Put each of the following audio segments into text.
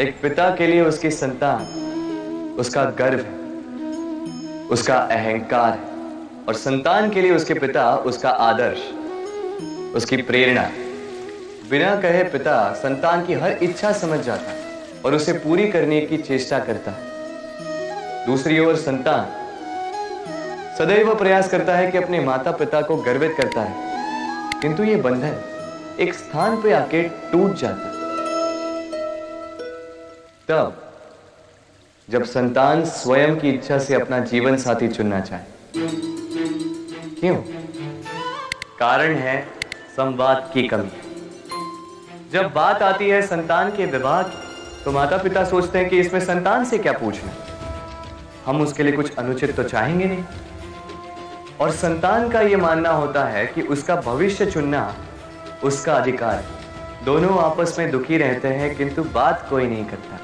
एक पिता के लिए उसकी संतान, उसका गर्व है, उसका अहंकार है, और संतान के लिए उसके पिता उसका आदर्श, उसकी प्रेरणा। बिना कहे पिता संतान की हर इच्छा समझ जाता है और उसे पूरी करने की चेष्टा करता है। दूसरी ओर संतान सदैव प्रयास करता है कि अपने माता पिता को गर्वित करता है। किंतु यह बंधन एक स्थान पे आके टूट जाता है। तब जब संतान स्वयं की इच्छा से अपना जीवन साथी चुनना चाहे। क्यों? कारण है संवाद की कमी। जब बात आती है संतान के विवाह की तो माता पिता सोचते हैं कि इसमें संतान से क्या पूछना हम उसके लिए कुछ अनुचित तो चाहेंगे नहीं। और संतान का यह मानना होता है कि उसका भविष्य चुनना उसका अधिकार दोनों आपस में दुखी रहते हैं, किंतु बात कोई नहीं करता।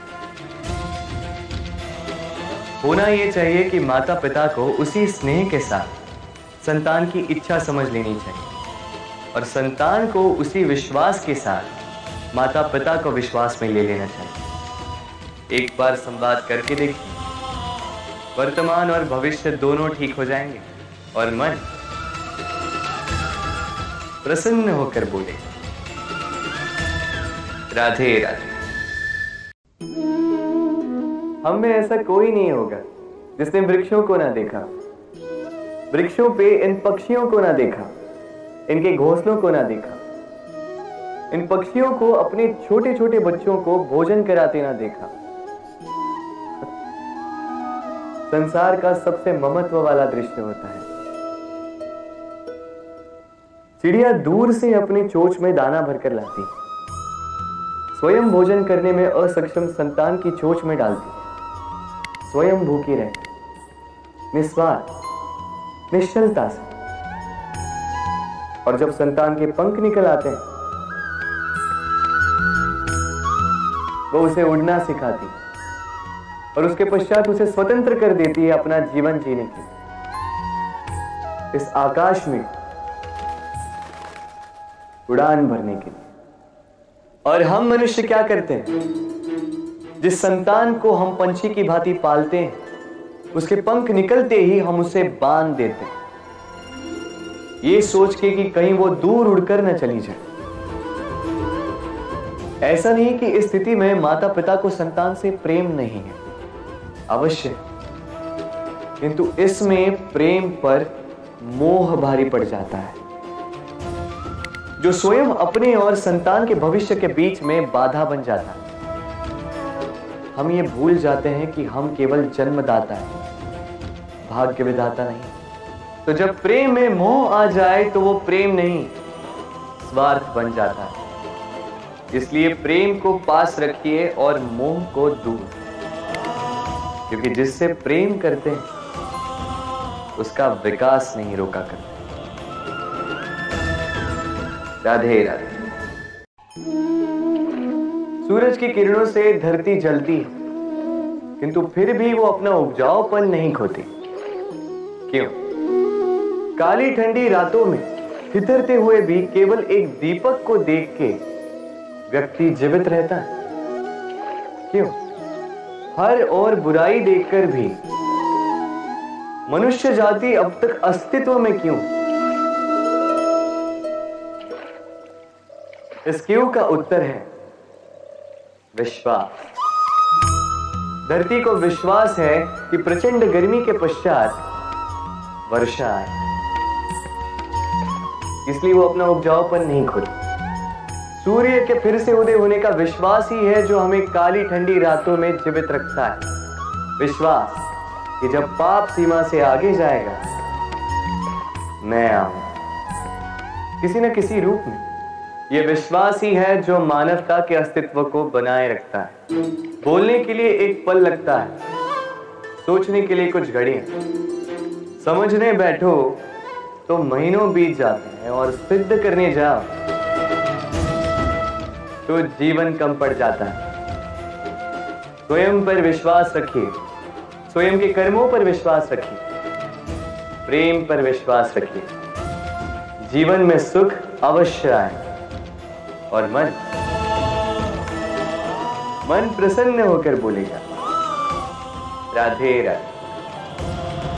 होना यह चाहिए कि माता पिता को उसी स्नेह के साथ संतान की इच्छा समझ लेनी चाहिए। और संतान को उसी विश्वास के साथ माता पिता को विश्वास में ले लेना चाहिए। एक बार संवाद करके देखिए। वर्तमान और भविष्य दोनों ठीक हो जाएँगे और मन प्रसन्न होकर बोले। राधे राधे। हम में ऐसा कोई नहीं होगा, जिसने वृक्षों को ना देखा, वृक्षों पे इन पक्षियों को ना देखा, इनके घोंसलों को ना देखा, इन पक्षियों को अपने छोटे छोटे बच्चों को भोजन कराते ना देखा। संसार का सबसे ममत्व वाला दृश्य होता है। चिड़िया दूर से अपनी चोच में दाना भरकर लाती, स्वयं भोजन करने में असक्षम संतान की चोच में डालती। स्वयं भूखी रहे निस्वार्थ निश्चलता से। और जब संतान के पंख निकल आते हैं, वो उसे उड़ना सिखाती और उसके पश्चात उसे स्वतंत्र कर देती है अपना जीवन जीने के इस आकाश में उड़ान भरने के लिए। और हम मनुष्य क्या करते हैं? जिस संतान को हम पंछी की भांति पालते हैं, उसके पंख निकलते ही हम उसे बाँध देते हैं। ये सोच के कि कहीं वो दूर उड़कर न चली जाए। ऐसा नहीं कि इस स्थिति में माता पिता को संतान से प्रेम नहीं है। अवश्य। किंतु इसमें प्रेम पर मोह भारी पड़ जाता है। जो स्वयं अपने और संतान के भविष्य के बीच में बाधा बन जाता है। हम ये भूल जाते हैं कि हम केवल जन्मदाता है। भाग्य विधाता नहीं। तो जब प्रेम में मोह आ जाए तो वो प्रेम नहीं, स्वार्थ बन जाता है। इसलिए प्रेम को पास रखिए और मोह को दूर। क्योंकि जिससे प्रेम करते हैं, उसका विकास नहीं रोका करते। राधे राधे। सूरज की किरणों से धरती जलती है। किंतु फिर भी वो अपना उपजाऊपन नहीं खोती। क्यों? काली ठंडी रातों में हितरते हुए भी केवल एक दीपक को देख के व्यक्ति जीवित रहता है। क्यों? हर और बुराई देखकर भी। मनुष्य जाति अब तक अस्तित्व में क्यों? इस क्यों का उत्तर है? विश्वास। धरती को विश्वास है कि प्रचंड गर्मी के पश्चात वर्षा आए। इसलिए वो अपना उपजाऊपन नहीं खोती। सूर्य के फिर से उदय होने का विश्वास ही है जो हमें काली ठंडी रातों में जीवित रखता है। विश्वास कि जब पाप सीमा से आगे जाएगा, मैं आऊँ। किसी न किसी रूप में। यह विश्वास ही है जो मानवता के अस्तित्व को बनाए रखता है। बोलने के लिए एक पल लगता है, सोचने के लिए कुछ घड़ियाँ समझने बैठो तो महीनों बीत जाते हैं और सिद्ध करने जाओ तो जीवन कम पड़ जाता है। स्वयं पर विश्वास रखिए, स्वयं के कर्मों पर विश्वास रखिए, प्रेम पर विश्वास रखिए। जीवन में सुख अवश्य आए। और मन। मन प्रसन्न होकर बोलेगा। राधे राधे।